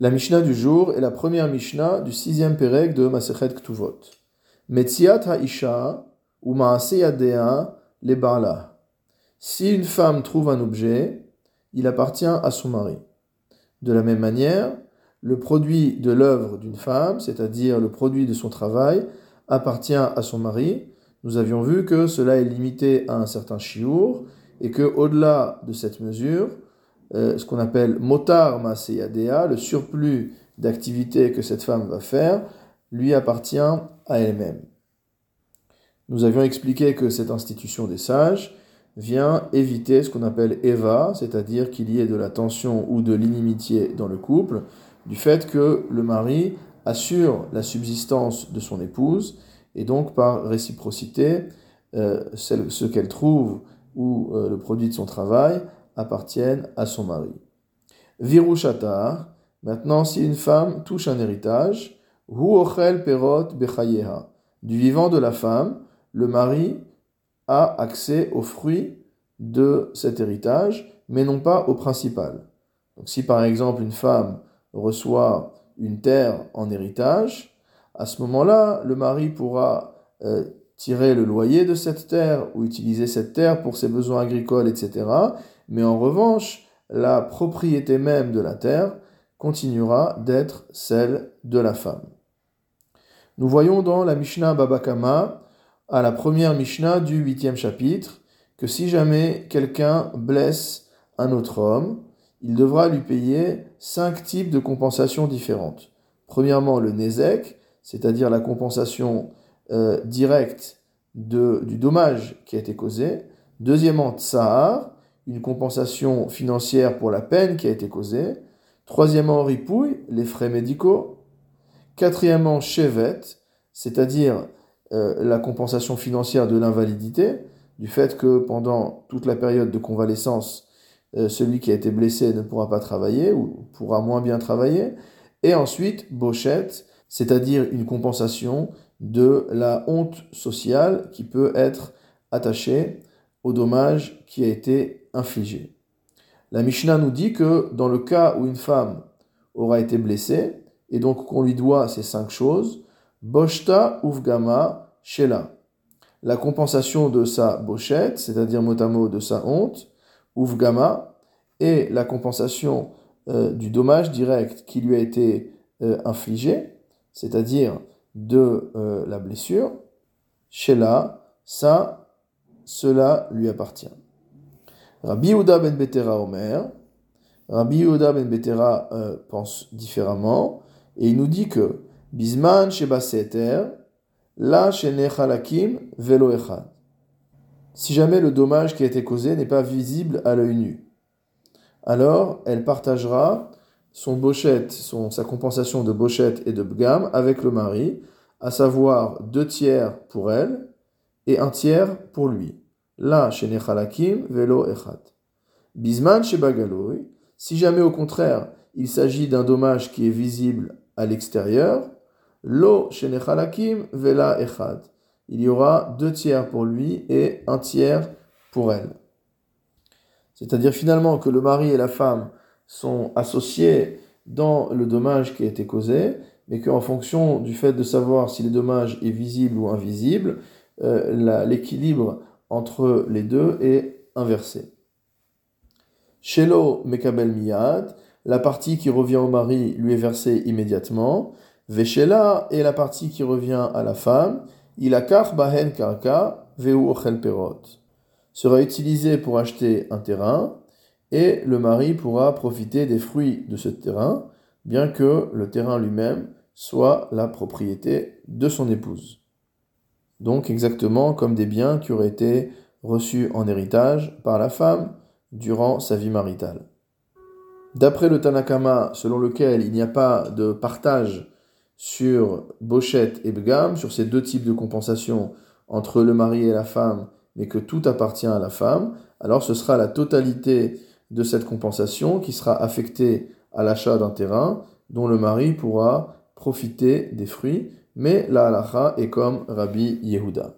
La Mishnah du jour est la première Mishnah du sixième Pérec de Masechet Ktuvot. Metziat ha'isha ou le. Si une femme trouve un objet, il appartient à son mari. De la même manière, le produit de l'œuvre d'une femme, c'est-à-dire le produit de son travail, appartient à son mari. Nous avions vu que cela est limité à un certain chiour et que au-delà de cette mesure, euh, ce qu'on appelle motar maseyadea, le surplus d'activité que cette femme va faire, lui appartient à elle-même. Nous avions expliqué que cette institution des sages vient éviter ce qu'on appelle Eva, c'est-à-dire qu'il y ait de la tension ou de l'inimitié dans le couple, du fait que le mari assure la subsistance de son épouse et donc par réciprocité, euh, ce qu'elle trouve ou euh, le produit de son travail appartiennent à son mari. Virushatar, maintenant si une femme touche un héritage, perot bechayeha, du vivant de la femme, le mari a accès aux fruits de cet héritage, mais non pas au principal. Donc si par exemple une femme reçoit une terre en héritage, à ce moment-là, le mari pourra euh, tirer le loyer de cette terre ou utiliser cette terre pour ses besoins agricoles, etc. Mais en revanche, la propriété même de la terre continuera d'être celle de la femme. Nous voyons dans la Mishnah Babakama, à la première Mishnah du huitième chapitre, que si jamais quelqu'un blesse un autre homme, il devra lui payer cinq types de compensations différentes. Premièrement, le Nezek, c'est-à-dire la compensation euh, directe du dommage qui a été causé. Deuxièmement, Tsahar, une compensation financière pour la peine qui a été causée. Troisièmement, Ripouille, les frais médicaux. Quatrièmement, Chevet, c'est-à-dire euh, la compensation financière de l'invalidité, du fait que pendant toute la période de convalescence, euh, celui qui a été blessé ne pourra pas travailler ou pourra moins bien travailler. Et ensuite, Bochette, c'est-à-dire une compensation de la honte sociale qui peut être attachée au dommage qui a été La Mishnah nous dit que dans le cas où une femme aura été blessée, et donc qu'on lui doit ces cinq choses, Boshta Uvgama Shela, la compensation de sa bochette, c'est-à-dire mot de sa honte, Uvgama, et la compensation euh, du dommage direct qui lui a été euh, infligé, c'est-à-dire de euh, la blessure, Shela, ça, cela lui appartient. Rabbi Yehuda ben Betera Omer, Rabbi Yehuda ben Betera euh, pense différemment, et il nous dit que Bisman Sheba Seter, La Halakim Velo Echad. Si jamais le dommage qui a été causé n'est pas visible à l'œil nu, alors elle partagera son bochette, sa compensation de bochette et de bgam avec le mari, à savoir deux tiers pour elle et un tiers pour lui. Là, chez Nechalakim, velo echad. Bisman chez Bagaloy, si jamais au contraire il s'agit d'un dommage qui est visible à l'extérieur, lo chez Nechalakim, vela echad. Il y aura deux tiers pour lui et un tiers pour elle. C'est-à-dire finalement que le mari et la femme sont associés dans le dommage qui a été causé, mais qu'en fonction du fait de savoir si le dommage est visible ou invisible, euh, l'équilibre entre les deux est inversé. Shelo mekabel miyad, la partie qui revient au mari lui est versée immédiatement. Veshela est la partie qui revient à la femme. Ilakar bahen karka veu ochel perot. Sera utilisé pour acheter un terrain et le mari pourra profiter des fruits de ce terrain, bien que le terrain lui-même soit la propriété de son épouse. Donc exactement comme des biens qui auraient été reçus en héritage par la femme durant sa vie maritale. D'après le Tanakama, selon lequel il n'y a pas de partage sur Bochette et Begam, sur ces deux types de compensation entre le mari et la femme, mais que tout appartient à la femme, alors ce sera la totalité de cette compensation qui sera affectée à l'achat d'un terrain dont le mari pourra profiter des fruits, mais la halacha est comme Rabbi Yehuda.